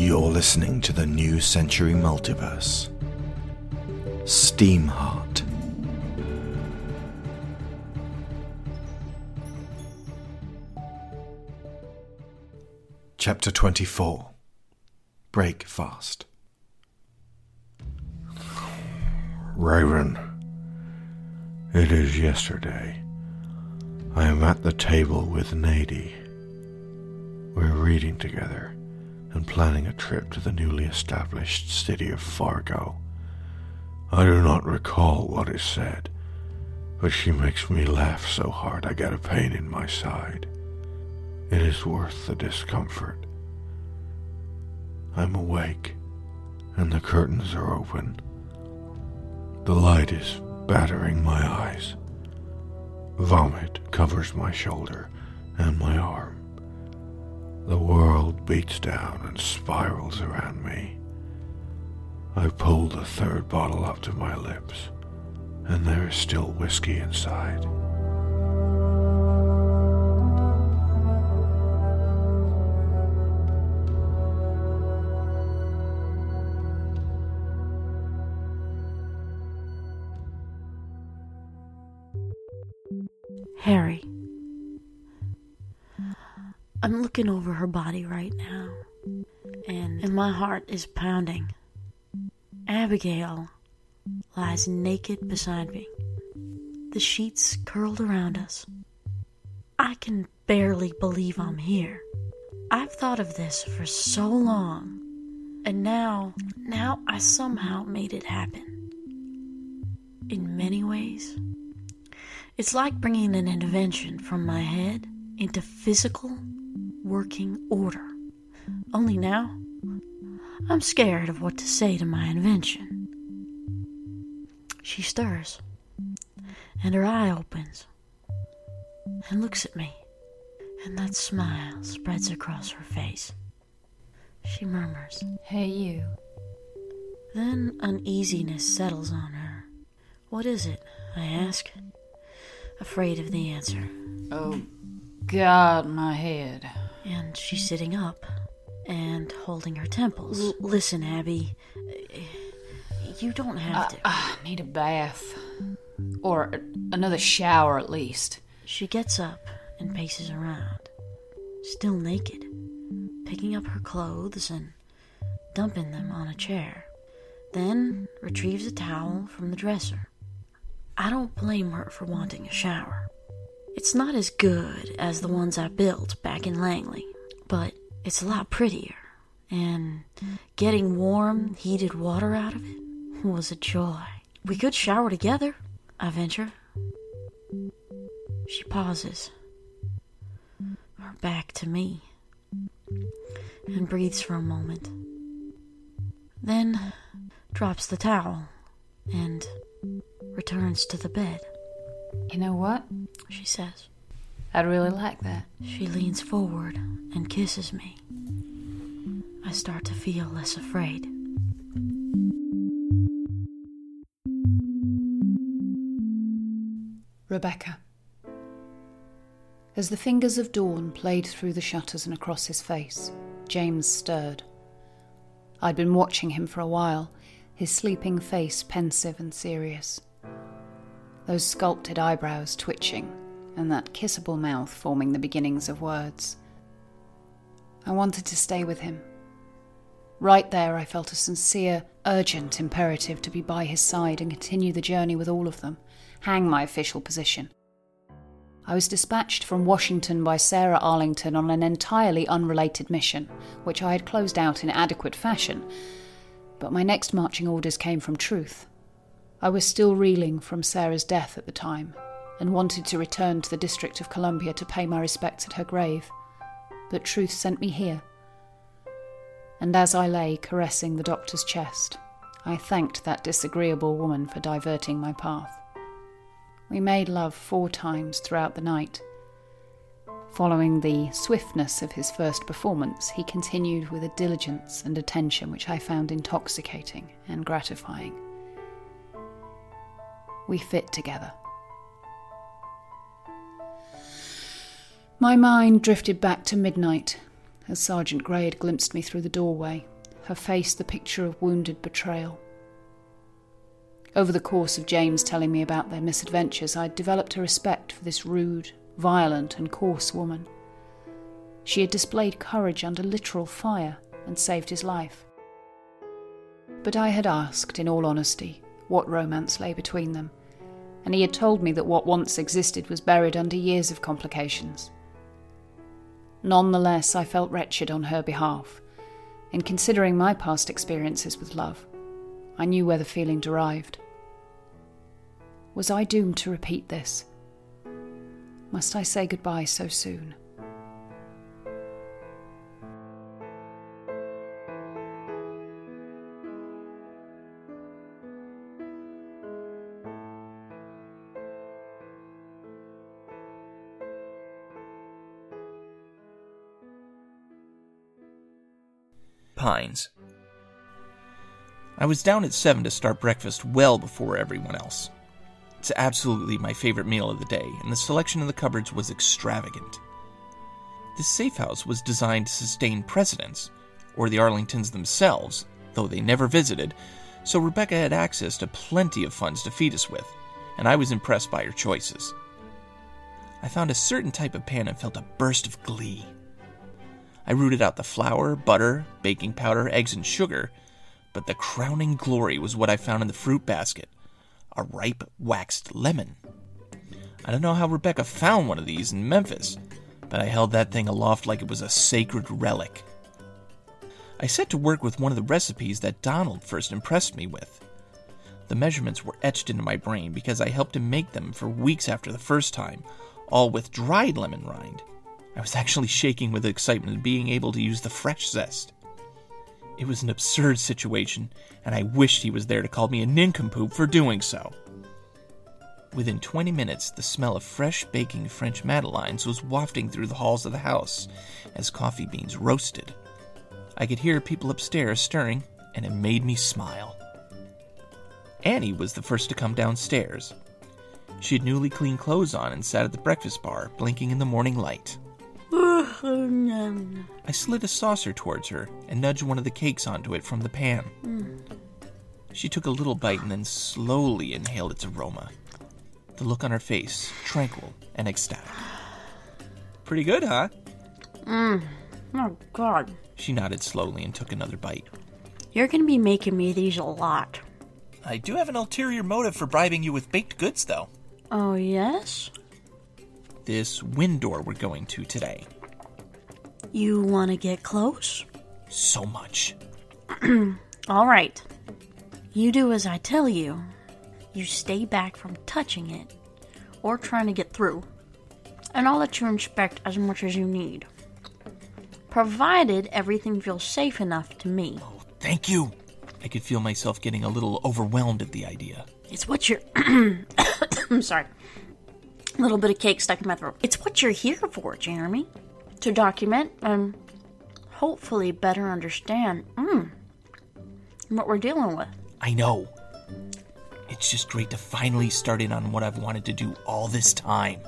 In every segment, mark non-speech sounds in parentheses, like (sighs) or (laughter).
You're listening to the New Century Multiverse. Steamheart. Chapter 24 Break Fast. Raven, it is yesterday. I am at the table with Nady. We're reading together and planning a trip to the newly established city of Fargo. I do not recall what is said, but she makes me laugh so hard I get a pain in my side. It is worth the discomfort. I'm awake, and the curtains are open. The light is battering my eyes. Vomit covers my shoulder and my arm. The world beats down and spirals around me. I pull the third bottle up to my lips, and there is still whiskey inside. Harry. I'm looking over her body right now, and, and my heart is pounding. Abigail lies naked beside me, the sheets curled around us. I can barely believe I'm here. I've thought of this for so long, and now, now I somehow made it happen. In many ways, it's like bringing an invention from my head into physical working order. Only now, I'm scared of what to say to my invention. She stirs, and her eye opens, and looks at me, and that smile spreads across her face. She murmurs, Hey, you. Then uneasiness settles on her. What is it? I ask, afraid of the answer. Oh, God, my head. And she's mm. sitting up and holding her temples. L- listen, Abby, you don't have uh, to. I need a bath. Or another shower, at least. She gets up and paces around, still naked, picking up her clothes and dumping them on a chair. Then retrieves a towel from the dresser. I don't blame her for wanting a shower. It's not as good as the ones I built back in Langley, but it's a lot prettier. And getting warm, heated water out of it was a joy. We could shower together, I venture. She pauses, her back to me, and breathes for a moment. Then drops the towel and returns to the bed. You know what? She says. I'd really like that. She leans forward and kisses me. I start to feel less afraid. Rebecca. As the fingers of dawn played through the shutters and across his face, James stirred. I'd been watching him for a while, his sleeping face pensive and serious. Those sculpted eyebrows twitching, and that kissable mouth forming the beginnings of words. I wanted to stay with him. Right there, I felt a sincere, urgent imperative to be by his side and continue the journey with all of them, hang my official position. I was dispatched from Washington by Sarah Arlington on an entirely unrelated mission, which I had closed out in adequate fashion, but my next marching orders came from Truth. I was still reeling from Sarah's death at the time, and wanted to return to the District of Columbia to pay my respects at her grave, but Truth sent me here. And as I lay caressing the doctor's chest, I thanked that disagreeable woman for diverting my path. We made love four times throughout the night. Following the swiftness of his first performance, he continued with a diligence and attention which I found intoxicating and gratifying. We fit together. My mind drifted back to midnight as Sergeant Grey had glimpsed me through the doorway, her face the picture of wounded betrayal. Over the course of James telling me about their misadventures, I had developed a respect for this rude, violent, and coarse woman. She had displayed courage under literal fire and saved his life. But I had asked, in all honesty, what romance lay between them, and he had told me that what once existed was buried under years of complications. Nonetheless, I felt wretched on her behalf. In considering my past experiences with love, I knew where the feeling derived. Was I doomed to repeat this? Must I say goodbye so soon? Pines. I was down at 7 to start breakfast well before everyone else. It's absolutely my favorite meal of the day, and the selection in the cupboards was extravagant. This safe house was designed to sustain presidents, or the Arlingtons themselves, though they never visited, so Rebecca had access to plenty of funds to feed us with, and I was impressed by her choices. I found a certain type of pan and felt a burst of glee. I rooted out the flour, butter, baking powder, eggs, and sugar, but the crowning glory was what I found in the fruit basket a ripe waxed lemon. I don't know how Rebecca found one of these in Memphis, but I held that thing aloft like it was a sacred relic. I set to work with one of the recipes that Donald first impressed me with. The measurements were etched into my brain because I helped him make them for weeks after the first time, all with dried lemon rind. I was actually shaking with excitement at being able to use the fresh zest. It was an absurd situation, and I wished he was there to call me a nincompoop for doing so. Within 20 minutes, the smell of fresh baking French madeleines was wafting through the halls of the house as coffee beans roasted. I could hear people upstairs stirring, and it made me smile. Annie was the first to come downstairs. She had newly clean clothes on and sat at the breakfast bar, blinking in the morning light. I slid a saucer towards her and nudged one of the cakes onto it from the pan. Hmm. She took a little bite and then slowly inhaled its aroma. The look on her face, tranquil and ecstatic. Pretty good, huh? Mmm. Oh, God. She nodded slowly and took another bite. You're gonna be making me these a lot. I do have an ulterior motive for bribing you with baked goods, though. Oh, yes? This wind door we're going to today. You wanna get close? So much. (clears throat) All right. You do as I tell you. You stay back from touching it or trying to get through. And I'll let you inspect as much as you need. Provided everything feels safe enough to me. Oh, thank you. I could feel myself getting a little overwhelmed at the idea. It's what you're. (coughs) I'm sorry. A little bit of cake stuck in my throat. It's what you're here for, Jeremy. To document and hopefully better understand mm, what we're dealing with. I know. It's just great to finally start in on what I've wanted to do all this time.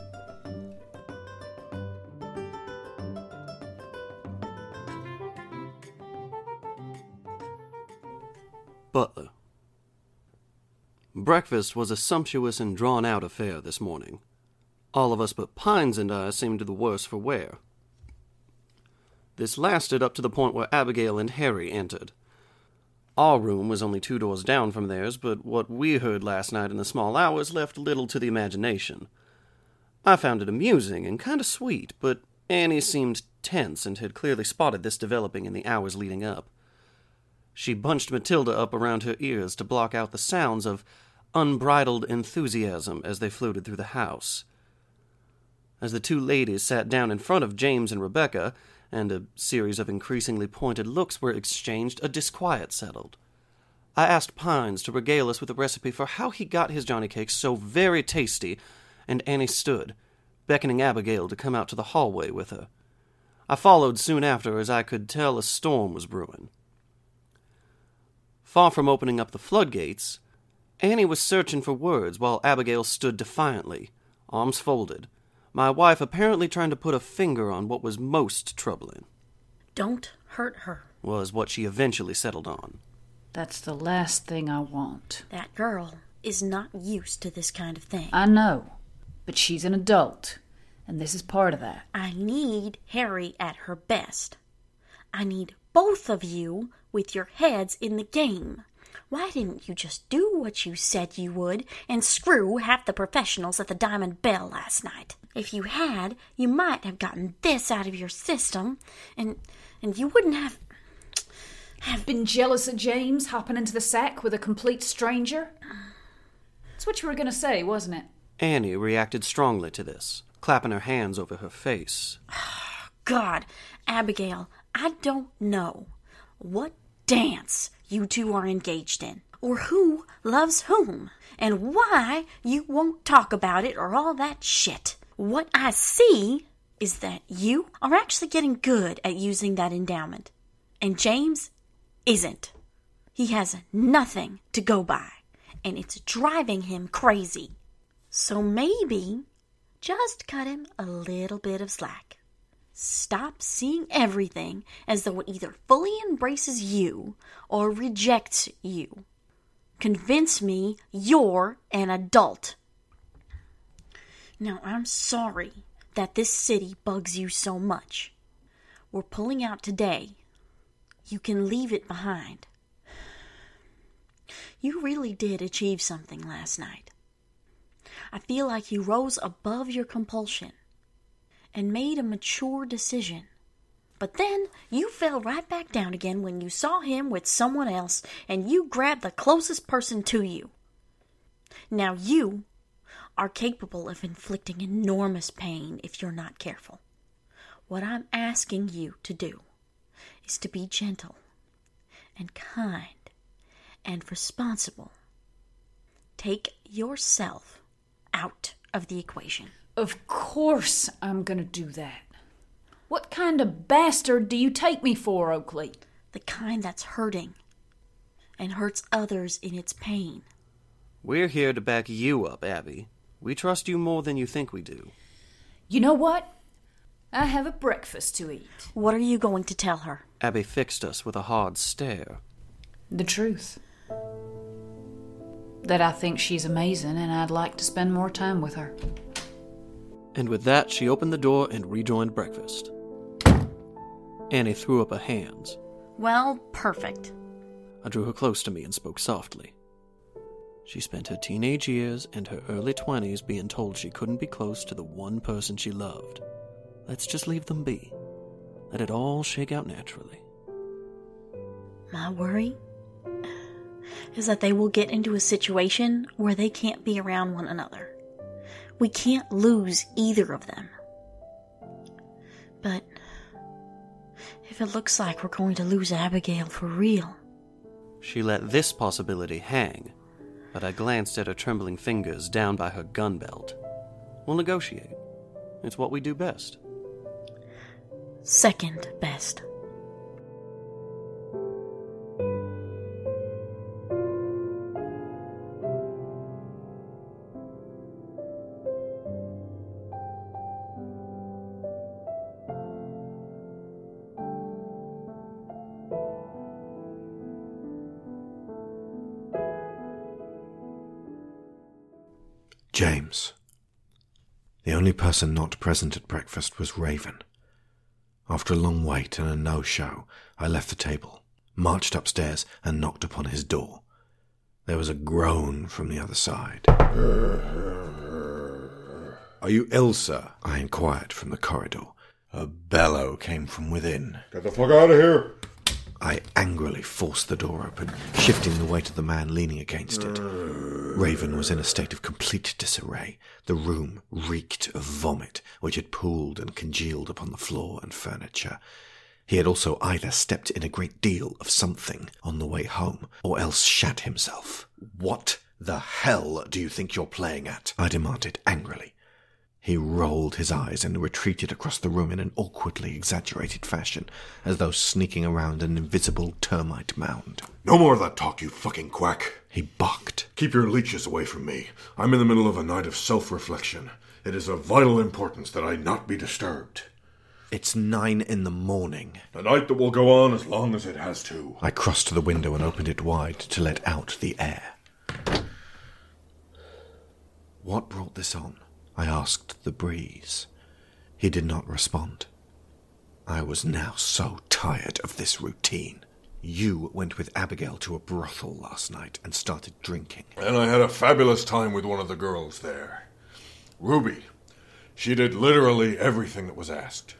Butler. Breakfast was a sumptuous and drawn out affair this morning. All of us but Pines and I seemed the worse for wear. This lasted up to the point where Abigail and Harry entered. Our room was only two doors down from theirs, but what we heard last night in the small hours left little to the imagination. I found it amusing and kind of sweet, but Annie seemed tense and had clearly spotted this developing in the hours leading up. She bunched Matilda up around her ears to block out the sounds of unbridled enthusiasm as they floated through the house. As the two ladies sat down in front of James and Rebecca, and a series of increasingly pointed looks were exchanged, a disquiet settled. I asked Pines to regale us with a recipe for how he got his Johnny cakes so very tasty, and Annie stood, beckoning Abigail to come out to the hallway with her. I followed soon after, as I could tell a storm was brewing. Far from opening up the floodgates, Annie was searching for words while Abigail stood defiantly, arms folded, my wife apparently trying to put a finger on what was most troubling. Don't hurt her. was what she eventually settled on. That's the last thing I want. That girl is not used to this kind of thing. I know, but she's an adult, and this is part of that. I need Harry at her best. I need both of you with your heads in the game. Why didn't you just do what you said you would and screw half the professionals at the Diamond Bell last night? If you had, you might have gotten this out of your system, and and you wouldn't have Have been jealous of James hopping into the sack with a complete stranger? That's what you were going to say, wasn't it? Annie reacted strongly to this, clapping her hands over her face. (sighs) God, Abigail, I don't know what dance you two are engaged in, or who loves whom, and why you won't talk about it or all that shit. What I see is that you are actually getting good at using that endowment, and James isn't. He has nothing to go by, and it's driving him crazy. So maybe just cut him a little bit of slack. Stop seeing everything as though it either fully embraces you or rejects you. Convince me you're an adult. Now, I'm sorry that this city bugs you so much. We're pulling out today. You can leave it behind. You really did achieve something last night. I feel like you rose above your compulsion and made a mature decision. But then you fell right back down again when you saw him with someone else and you grabbed the closest person to you. Now you are capable of inflicting enormous pain if you're not careful. What I'm asking you to do is to be gentle and kind and responsible. Take yourself out of the equation. Of course I'm going to do that. What kind of bastard do you take me for, Oakley? The kind that's hurting and hurts others in its pain. We're here to back you up, Abby. We trust you more than you think we do. You know what? I have a breakfast to eat. What are you going to tell her? Abby fixed us with a hard stare. The truth. That I think she's amazing and I'd like to spend more time with her. And with that, she opened the door and rejoined breakfast. Annie threw up her hands. Well, perfect. I drew her close to me and spoke softly. She spent her teenage years and her early 20s being told she couldn't be close to the one person she loved. Let's just leave them be. Let it all shake out naturally. My worry is that they will get into a situation where they can't be around one another. We can't lose either of them. But if it looks like we're going to lose Abigail for real, She let this possibility hang, but I glanced at her trembling fingers down by her gun belt. We'll negotiate. It's what we do best. second best. James. The only person not present at breakfast was Raven. After a long wait and a no show, I left the table, marched upstairs, and knocked upon his door. There was a groan from the other side. Are you ill, sir? I inquired from the corridor. A bellow came from within. Get the fuck out of here! I angrily forced the door open, shifting the weight of the man leaning against it. Raven was in a state of complete disarray. The room reeked of vomit, which had pooled and congealed upon the floor and furniture. He had also either stepped in a great deal of something on the way home, or else shat himself. What the hell do you think you're playing at? I demanded angrily. He rolled his eyes and retreated across the room in an awkwardly exaggerated fashion, as though sneaking around an invisible termite mound. No more of that talk, you fucking quack! He barked. Keep your leeches away from me. I'm in the middle of a night of self reflection. It is of vital importance that I not be disturbed. It's nine in the morning. A night that will go on as long as it has to. I crossed to the window and opened it wide to let out the air. What brought this on? I asked the breeze. He did not respond. I was now so tired of this routine. You went with Abigail to a brothel last night and started drinking. And I had a fabulous time with one of the girls there. Ruby. She did literally everything that was asked.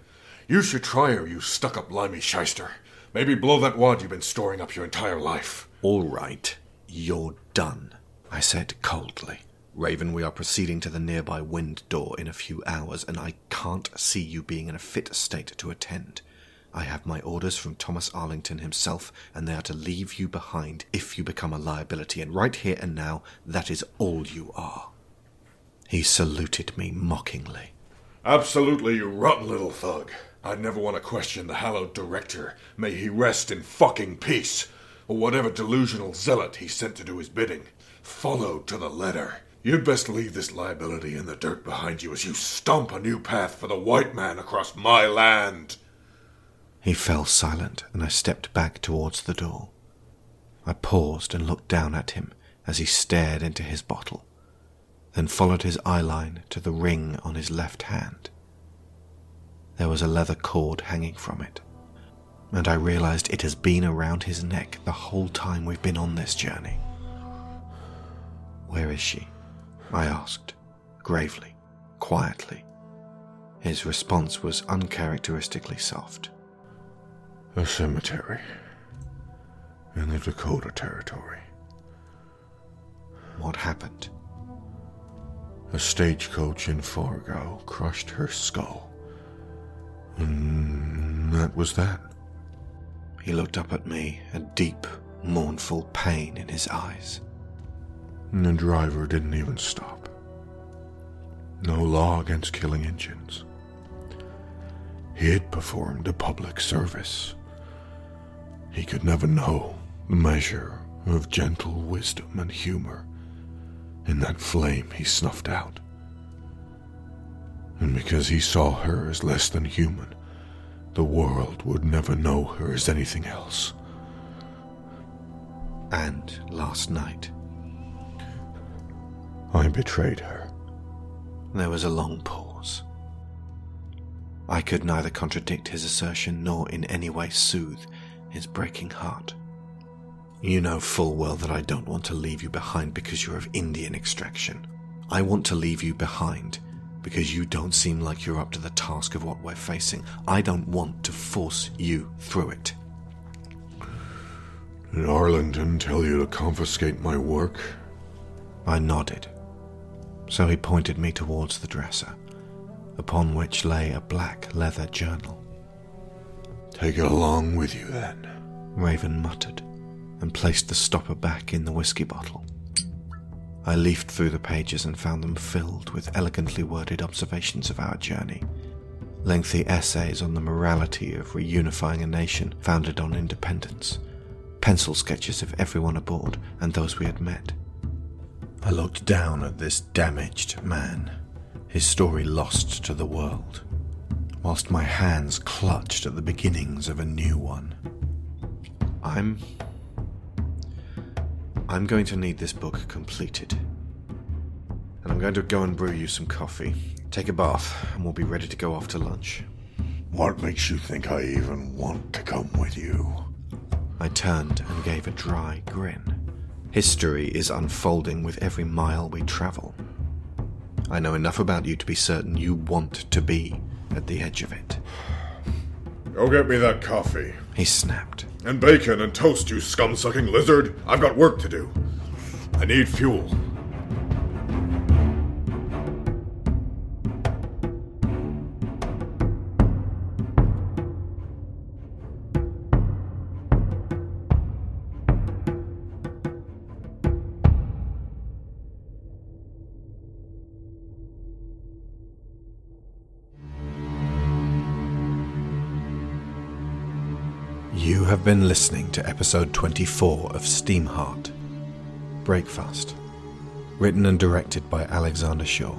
You should try her, you stuck up limey shyster. Maybe blow that wad you've been storing up your entire life. All right, you're done, I said coldly. Raven, we are proceeding to the nearby wind door in a few hours, and I can't see you being in a fit state to attend. I have my orders from Thomas Arlington himself, and they are to leave you behind if you become a liability, and right here and now, that is all you are. He saluted me mockingly. Absolutely, you rotten little thug. I'd never want to question the hallowed director. May he rest in fucking peace. Or whatever delusional zealot he sent to do his bidding. Followed to the letter. You'd best leave this liability in the dirt behind you as you stomp a new path for the white man across my land. He fell silent, and I stepped back towards the door. I paused and looked down at him as he stared into his bottle, then followed his eyeline to the ring on his left hand. There was a leather cord hanging from it, and I realized it has been around his neck the whole time we've been on this journey. Where is she? I asked, gravely, quietly. His response was uncharacteristically soft. A cemetery. In the Dakota Territory. What happened? A stagecoach in Fargo crushed her skull. And that was that. He looked up at me, a deep, mournful pain in his eyes. And the driver didn't even stop. No law against killing Indians. He had performed a public service. He could never know the measure of gentle wisdom and humor in that flame he snuffed out. And because he saw her as less than human, the world would never know her as anything else. And last night, I betrayed her. there was a long pause. I could neither contradict his assertion nor in any way soothe his breaking heart. You know full well that I don't want to leave you behind because you're of Indian extraction. I want to leave you behind because you don't seem like you're up to the task of what we're facing. I don't want to force you through it. Did Arlington tell you to confiscate my work? I nodded. So he pointed me towards the dresser, upon which lay a black leather journal. Take it along with you then. Raven muttered, and placed the stopper back in the whiskey bottle. I leafed through the pages and found them filled with elegantly worded observations of our journey, lengthy essays on the morality of reunifying a nation founded on independence, pencil sketches of everyone aboard and those we had met. I looked down at this damaged man, his story lost to the world, whilst my hands clutched at the beginnings of a new one. I'm. I'm going to need this book completed. And I'm going to go and brew you some coffee. Take a bath, and we'll be ready to go off to lunch. What makes you think I even want to come with you? I turned and gave a dry grin. History is unfolding with every mile we travel. I know enough about you to be certain you want to be at the edge of it. Go get me that coffee. He snapped. And bacon and toast, you scum sucking lizard. I've got work to do. I need fuel. Have been listening to episode 24 of Steamheart Breakfast, written and directed by Alexander Shaw.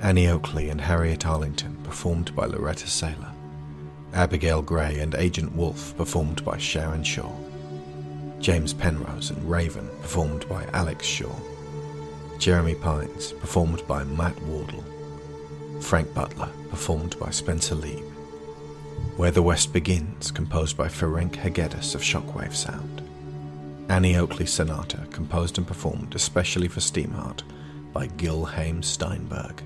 Annie Oakley and Harriet Arlington, performed by Laureta Sela. Abigail Grey and Agent Wolf, performed by Sharon Shaw. James Penrose and Raven, performed by Alex Shaw. Jeremy Pines, performed by Matt Wardle. Frank Butler, performed by Spencer Leeb. Where the West Begins, composed by Ferenc Hegedus of Shockwave Sound. Annie Oakley Sonata, composed and performed especially for Steamheart by Gil Haim Steinberg.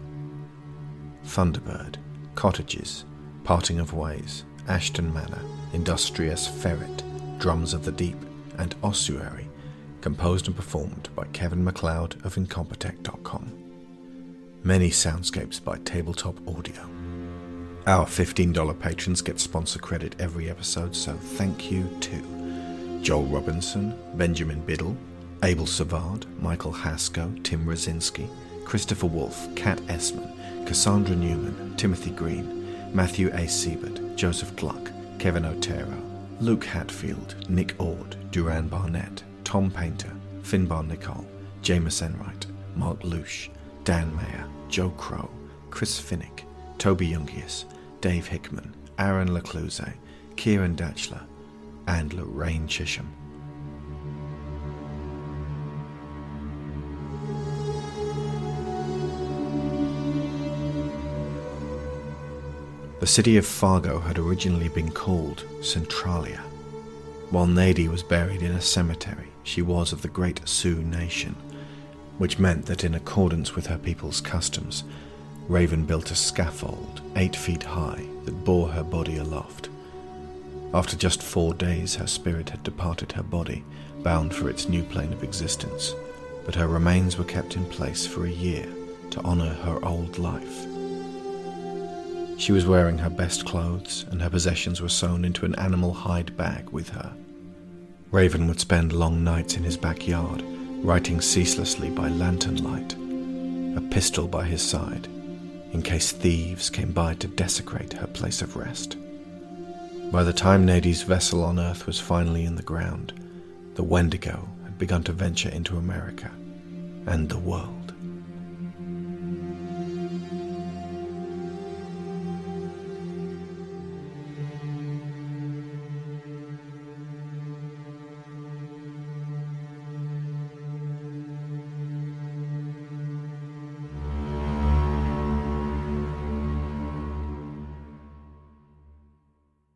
Thunderbird, Cottages, Parting of Ways, Ashton Manor, Industrious Ferret, Drums of the Deep, and Ossuary, composed and performed by Kevin MacLeod of Incompetech.com. Many soundscapes by Tabletop Audio. Our $15 patrons get sponsor credit every episode, so thank you to Joel Robinson, Benjamin Biddle, Abel Savard, Michael Hasko, Tim Rozinski, Christopher Wolfe, Kat Essmann, Cassandra Newman, Timothy Green, Matthew A. Seibert, Joseph Gluck, Kevin Otero, Luke Hatfield, Nick Ord, Duran Barnett, Tom Painter, Finbar Nicholl, Jamas Enright, Mark Lucksch, Dan Mayer, Joe Crow, Chris Finik, Toby Jungius, Dave Hickman, Aaron LaCluyze, Ciaran Dachtler, and Lorraine Chisholm. The city of Fargo had originally been called Centralia. While Nady was buried in a cemetery, she was of the great Sioux nation, which meant that in accordance with her people's customs, Raven built a scaffold eight feet high that bore her body aloft. After just four days, her spirit had departed her body, bound for its new plane of existence, but her remains were kept in place for a year to honor her old life. She was wearing her best clothes, and her possessions were sewn into an animal hide bag with her. Raven would spend long nights in his backyard, writing ceaselessly by lantern light, a pistol by his side, in case thieves came by to desecrate her place of rest. By the time Nady's vessel on Earth was finally in the ground, the Wendigo had begun to venture into America and the world.